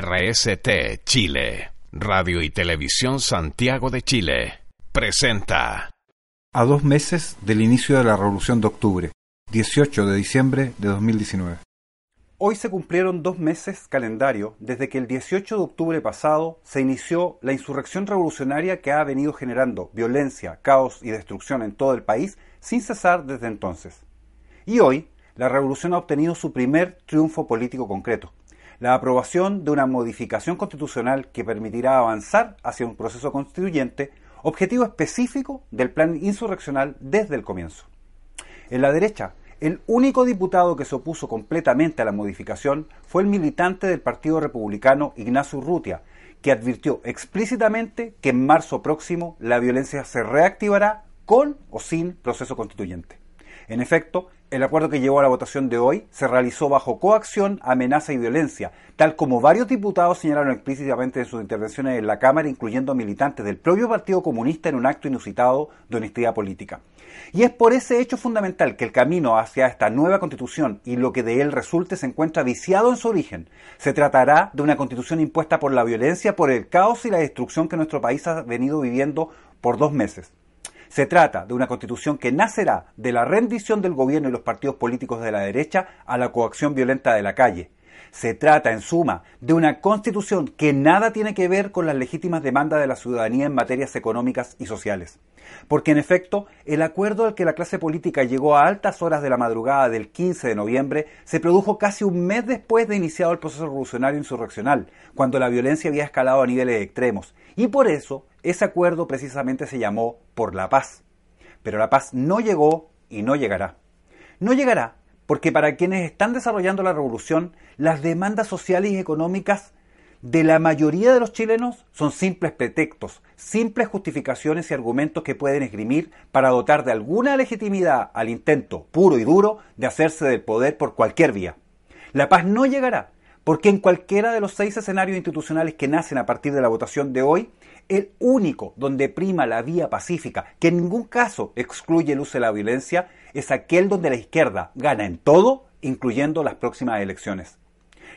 RST Chile, Radio y Televisión Santiago de Chile, presenta. A dos meses del inicio de la Revolución de Octubre, 18 de diciembre de 2019. Hoy se cumplieron dos meses calendario desde que el 18 de octubre pasado se inició la insurrección revolucionaria que ha venido generando violencia, caos y destrucción en todo el país sin cesar desde entonces. Y hoy, la revolución ha obtenido su primer triunfo político concreto, la aprobación de una modificación constitucional que permitirá avanzar hacia un proceso constituyente, objetivo específico del plan insurreccional desde el comienzo. En la derecha, el único diputado que se opuso completamente a la modificación fue el militante del Partido Republicano Ignacio Urrutia, que advirtió explícitamente que en marzo próximo la violencia se reactivará con o sin proceso constituyente. En efecto, el acuerdo que llevó a la votación de hoy se realizó bajo coacción, amenaza y violencia, tal como varios diputados señalaron explícitamente en sus intervenciones en la Cámara, incluyendo militantes del propio Partido Comunista en un acto inusitado de honestidad política. Y es por ese hecho fundamental que el camino hacia esta nueva constitución y lo que de él resulte se encuentra viciado en su origen. Se tratará de una constitución impuesta por la violencia, por el caos y la destrucción que nuestro país ha venido viviendo por dos meses. Se trata de una constitución que nacerá de la rendición del gobierno y los partidos políticos de la derecha a la coacción violenta de la calle. Se trata, en suma, de una constitución que nada tiene que ver con las legítimas demandas de la ciudadanía en materias económicas y sociales. Porque, en efecto, el acuerdo al que la clase política llegó a altas horas de la madrugada del 15 de noviembre se produjo casi un mes después de iniciado el proceso revolucionario insurreccional, cuando la violencia había escalado a niveles extremos. Y por eso, ese acuerdo precisamente se llamó por la paz. Pero la paz no llegó y no llegará. No llegará porque para quienes están desarrollando la revolución, las demandas sociales y económicas de la mayoría de los chilenos son simples pretextos, simples justificaciones y argumentos que pueden esgrimir para dotar de alguna legitimidad al intento puro y duro de hacerse del poder por cualquier vía. La paz no llegará, porque en cualquiera de los seis escenarios institucionales que nacen a partir de la votación de hoy, el único donde prima la vía pacífica, que en ningún caso excluye el uso de la violencia, es aquel donde la izquierda gana en todo, incluyendo las próximas elecciones.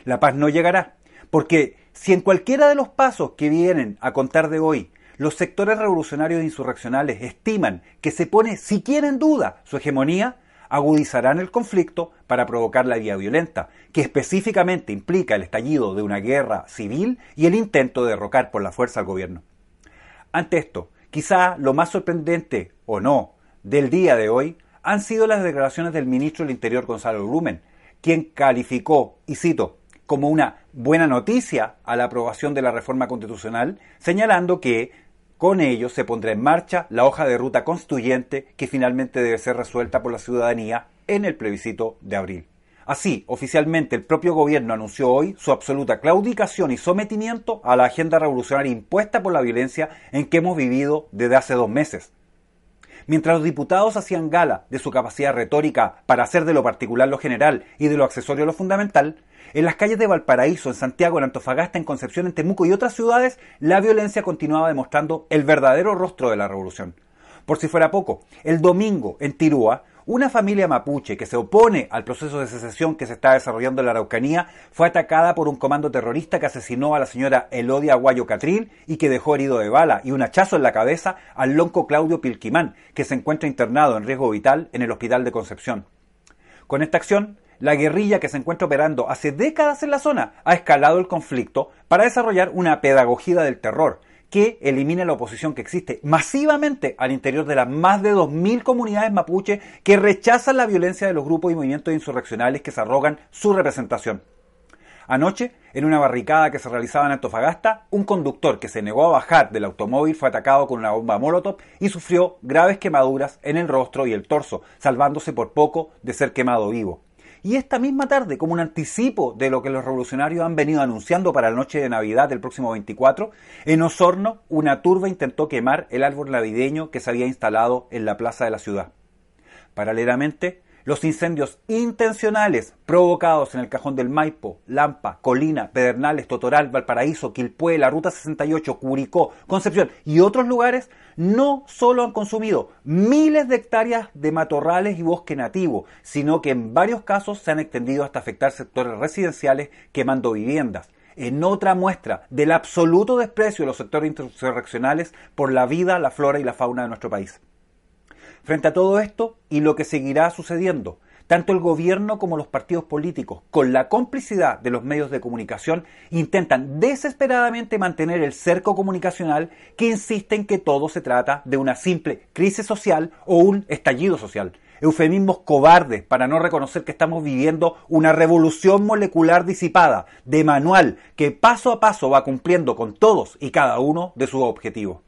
La paz no llegará, porque si en cualquiera de los pasos que vienen a contar de hoy, los sectores revolucionarios e insurreccionales estiman que se pone siquiera en duda su hegemonía, agudizarán el conflicto para provocar la vía violenta, que específicamente implica el estallido de una guerra civil y el intento de derrocar por la fuerza al gobierno. Ante esto, quizá lo más sorprendente, o no, del día de hoy han sido las declaraciones del ministro del Interior Gonzalo Lumen, quien calificó, y cito, como una buena noticia a la aprobación de la reforma constitucional, señalando que con ello se pondrá en marcha la hoja de ruta constituyente que finalmente debe ser resuelta por la ciudadanía en el plebiscito de abril. Así, oficialmente el propio gobierno anunció hoy su absoluta claudicación y sometimiento a la agenda revolucionaria impuesta por la violencia en que hemos vivido desde hace dos meses. Mientras los diputados hacían gala de su capacidad retórica para hacer de lo particular lo general y de lo accesorio lo fundamental, en las calles de Valparaíso, en Santiago, en Antofagasta, en Concepción, en Temuco y otras ciudades, la violencia continuaba demostrando el verdadero rostro de la revolución. Por si fuera poco, el domingo en Tirúa, una familia mapuche que se opone al proceso de secesión que se está desarrollando en la Araucanía fue atacada por un comando terrorista que asesinó a la señora Elodia Aguayo Catril y que dejó herido de bala y un hachazo en la cabeza al lonco Claudio Pilquimán, que se encuentra internado en riesgo vital en el hospital de Concepción. Con esta acción, la guerrilla que se encuentra operando hace décadas en la zona ha escalado el conflicto para desarrollar una pedagogía del terror que elimine la oposición que existe masivamente al interior de las más de 2.000 comunidades mapuche que rechazan la violencia de los grupos y movimientos insurreccionales que se arrogan su representación. Anoche, en una barricada que se realizaba en Antofagasta, un conductor que se negó a bajar del automóvil fue atacado con una bomba Molotov y sufrió graves quemaduras en el rostro y el torso, salvándose por poco de ser quemado vivo. Y esta misma tarde, como un anticipo de lo que los revolucionarios han venido anunciando para la noche de Navidad del próximo 24, en Osorno una turba intentó quemar el árbol navideño que se había instalado en la plaza de la ciudad. Paralelamente, los incendios intencionales provocados en el Cajón del Maipo, Lampa, Colina, Pedernales, Totoral, Valparaíso, Quilpué, la Ruta 68, Curicó, Concepción y otros lugares no solo han consumido miles de hectáreas de matorrales y bosque nativo, sino que en varios casos se han extendido hasta afectar sectores residenciales quemando viviendas en otra muestra del absoluto desprecio de los sectores insurreccionales por la vida, la flora y la fauna de nuestro país. Frente a todo esto y lo que seguirá sucediendo, tanto el gobierno como los partidos políticos, con la complicidad de los medios de comunicación, intentan desesperadamente mantener el cerco comunicacional que insiste en que todo se trata de una simple crisis social o un estallido social. Eufemismos cobardes para no reconocer que estamos viviendo una revolución molecular disipada, de manual, que paso a paso va cumpliendo con todos y cada uno de sus objetivos.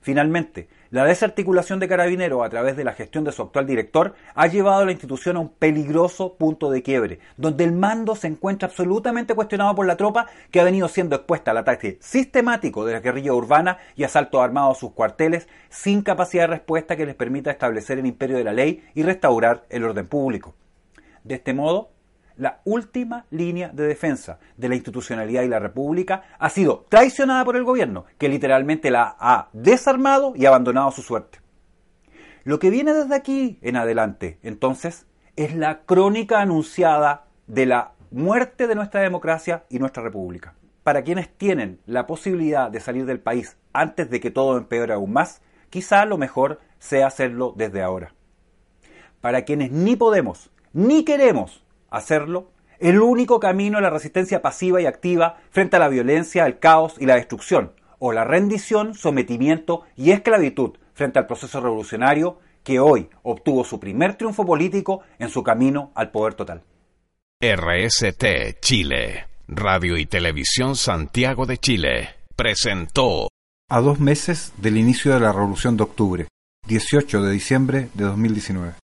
Finalmente, la desarticulación de Carabineros a través de la gestión de su actual director ha llevado a la institución a un peligroso punto de quiebre, donde el mando se encuentra absolutamente cuestionado por la tropa que ha venido siendo expuesta al ataque sistemático de la guerrilla urbana y asaltos armados a sus cuarteles sin capacidad de respuesta que les permita establecer el imperio de la ley y restaurar el orden público. De este modo, la última línea de defensa de la institucionalidad y la república ha sido traicionada por el gobierno, que literalmente la ha desarmado y abandonado a su suerte. Lo que viene desde aquí en adelante, entonces, es la crónica anunciada de la muerte de nuestra democracia y nuestra república. Para quienes tienen la posibilidad de salir del país antes de que todo empeore aún más, quizá lo mejor sea hacerlo desde ahora. Para quienes ni podemos ni queremos hacerlo, el único camino es la resistencia pasiva y activa frente a la violencia, el caos y la destrucción, o la rendición, sometimiento y esclavitud frente al proceso revolucionario que hoy obtuvo su primer triunfo político en su camino al poder total. RST Chile, Radio y Televisión Santiago de Chile, presentó a dos meses del inicio de la Revolución de Octubre, 18 de diciembre de 2019.